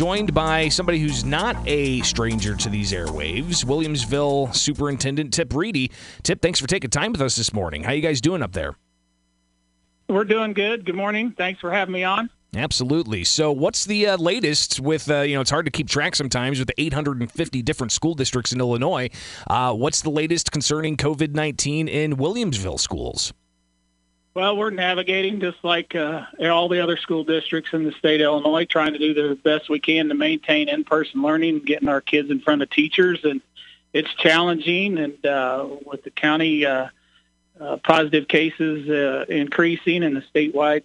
joined by somebody who's not a stranger to these airwaves, Williamsville Superintendent Tip Reedy. Tip, thanks for taking time with us this morning. How you guys doing up there? We're doing good. Good morning. Thanks for having me on. Absolutely. So, what's the uh, latest with, uh, you know, it's hard to keep track sometimes with the 850 different school districts in Illinois. Uh, what's the latest concerning COVID 19 in Williamsville schools? Well, we're navigating just like uh, all the other school districts in the state of Illinois, trying to do the best we can to maintain in-person learning, getting our kids in front of teachers, and it's challenging. And uh, with the county uh, uh, positive cases uh, increasing and the statewide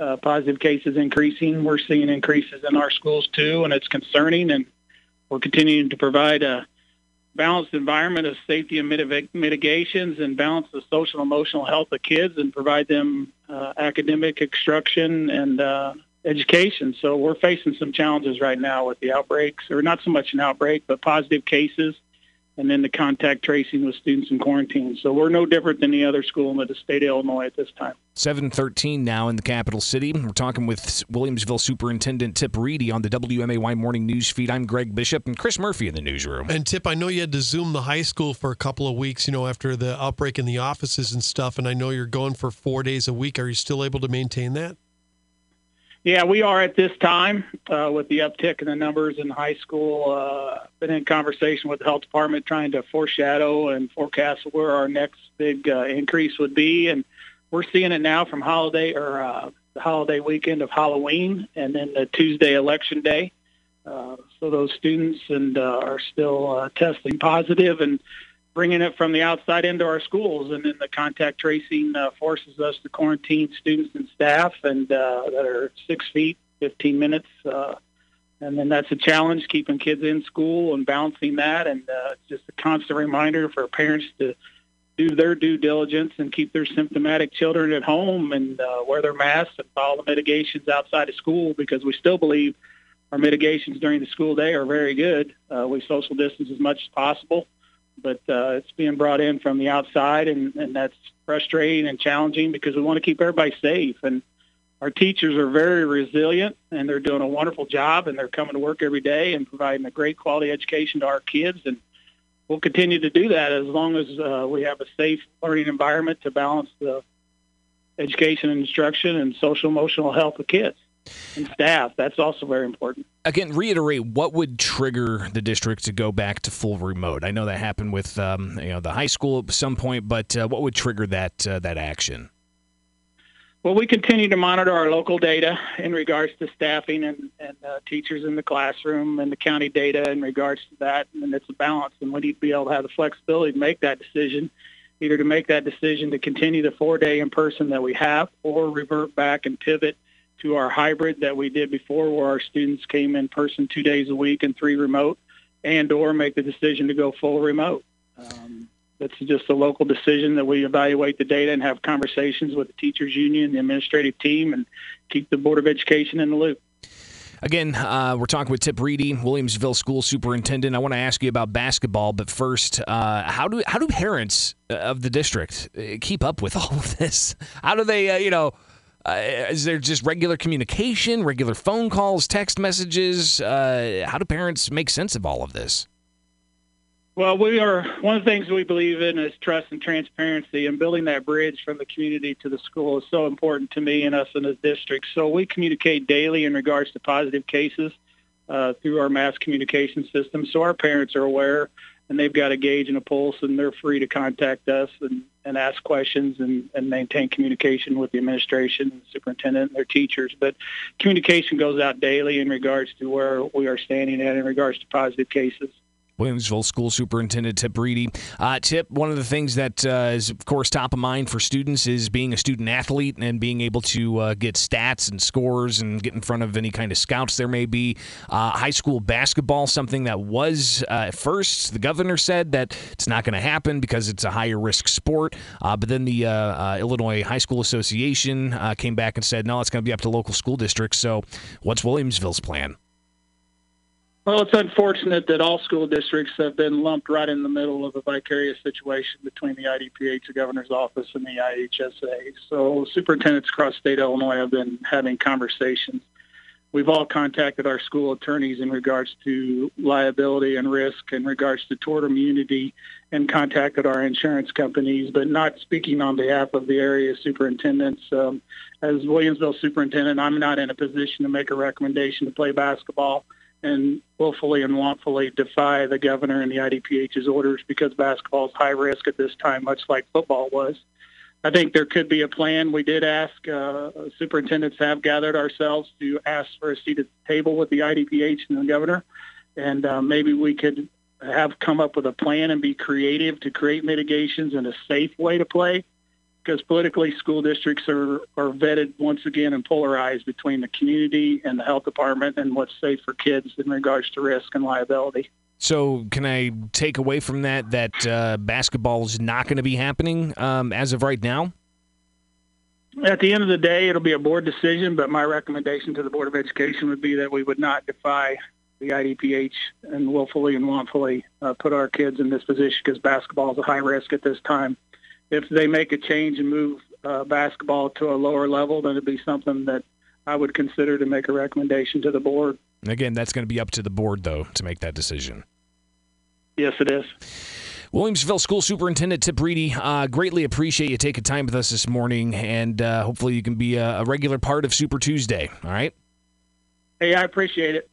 uh, positive cases increasing. We're seeing increases in our schools too, and it's concerning. And we're continuing to provide a balanced environment of safety and mitigations and balance the social emotional health of kids and provide them uh, academic instruction and uh, education. So we're facing some challenges right now with the outbreaks, or not so much an outbreak, but positive cases and then the contact tracing with students in quarantine. So we're no different than the other school in the state of Illinois at this time. 713 now in the capital city. We're talking with Williamsville Superintendent Tip Reedy on the WMAY Morning News Feed. I'm Greg Bishop and Chris Murphy in the newsroom. And Tip, I know you had to Zoom the high school for a couple of weeks, you know, after the outbreak in the offices and stuff. And I know you're going for four days a week. Are you still able to maintain that? Yeah, we are at this time uh, with the uptick in the numbers in high school. Uh, been in conversation with the health department trying to foreshadow and forecast where our next big uh, increase would be, and we're seeing it now from holiday or uh, the holiday weekend of Halloween, and then the Tuesday election day. Uh, so those students and uh, are still uh, testing positive, and bringing it from the outside into our schools, and then the contact tracing uh, forces us to quarantine students and staff, and uh, that are six feet, 15 minutes, uh, and then that's a challenge keeping kids in school and balancing that, and uh, just a constant reminder for parents to do their due diligence and keep their symptomatic children at home and uh, wear their masks and follow the mitigations outside of school because we still believe our mitigations during the school day are very good. Uh, we social distance as much as possible but uh, it's being brought in from the outside, and, and that's frustrating and challenging because we want to keep everybody safe. And our teachers are very resilient, and they're doing a wonderful job, and they're coming to work every day and providing a great quality education to our kids. And we'll continue to do that as long as uh, we have a safe learning environment to balance the education and instruction and social emotional health of kids and staff. That's also very important. Again, reiterate what would trigger the district to go back to full remote. I know that happened with um, you know the high school at some point, but uh, what would trigger that uh, that action? Well, we continue to monitor our local data in regards to staffing and, and uh, teachers in the classroom and the county data in regards to that, and it's a balance. And we need to be able to have the flexibility to make that decision, either to make that decision to continue the four-day in-person that we have, or revert back and pivot to our hybrid that we did before where our students came in person two days a week and three remote and or make the decision to go full remote. Um, that's just a local decision that we evaluate the data and have conversations with the teachers union, the administrative team, and keep the Board of Education in the loop. Again, uh, we're talking with Tip Reedy, Williamsville School Superintendent. I want to ask you about basketball, but first, uh, how do how do parents of the district uh, keep up with all of this? How do they, uh, you know, uh, is there just regular communication, regular phone calls, text messages? Uh, how do parents make sense of all of this? Well, we are one of the things we believe in is trust and transparency, and building that bridge from the community to the school is so important to me and us in the district. So we communicate daily in regards to positive cases uh, through our mass communication system, so our parents are aware and they've got a gauge and a pulse, and they're free to contact us and, and ask questions and, and maintain communication with the administration, and the superintendent, and their teachers. But communication goes out daily in regards to where we are standing at in regards to positive cases. Williamsville School Superintendent Tip Reedy. Uh, Tip, one of the things that uh, is, of course, top of mind for students is being a student athlete and being able to uh, get stats and scores and get in front of any kind of scouts there may be. Uh, high school basketball, something that was uh, at first, the governor said that it's not going to happen because it's a higher risk sport. Uh, but then the Illinois High School Association came back and said, no, it's going to be up to local school districts. So, what's Williamsville's plan? Well, it's unfortunate that all school districts have been lumped right in the middle of a vicarious situation between the IDPH, the governor's office, and the IHSA. So superintendents across state Illinois have been having conversations we've all contacted our school attorneys in regards to liability and risk in regards to tort immunity and contacted our insurance companies, but not speaking on behalf of the area superintendents. Um, as Williamsville superintendent, I'm not in a position to make a recommendation to play basketball and willfully and wrongfully defy the governor and the IDPH's orders because basketball is high risk at this time, much like football was. I think there could be a plan. We did ask, uh, superintendents have gathered ourselves to ask for a seat at the table with the IDPH and the governor. And uh, maybe we could have come up with a plan and be creative to create mitigations and a safe way to play. Because politically, school districts are, are vetted once again and polarized between the community and the health department and what's safe for kids in regards to risk and liability. So, can I take away from that that uh, basketball is not going to be happening um, as of right now? At the end of the day, it'll be a board decision, but my recommendation to the Board of Education would be that we would not defy the IDPH and willfully and wrongfully uh, put our kids in this position because basketball is a high risk at this time. If they make a change and move uh, basketball to a lower level, then it'd be something that I would consider to make a recommendation to the board. Again, that's going to be up to the board, though, to make that decision. Yes, it is. Williamsville School Superintendent Tip Reedy, uh, greatly appreciate you taking time with us this morning, and uh, hopefully you can be a, a regular part of Super Tuesday. All right. Hey, I appreciate it.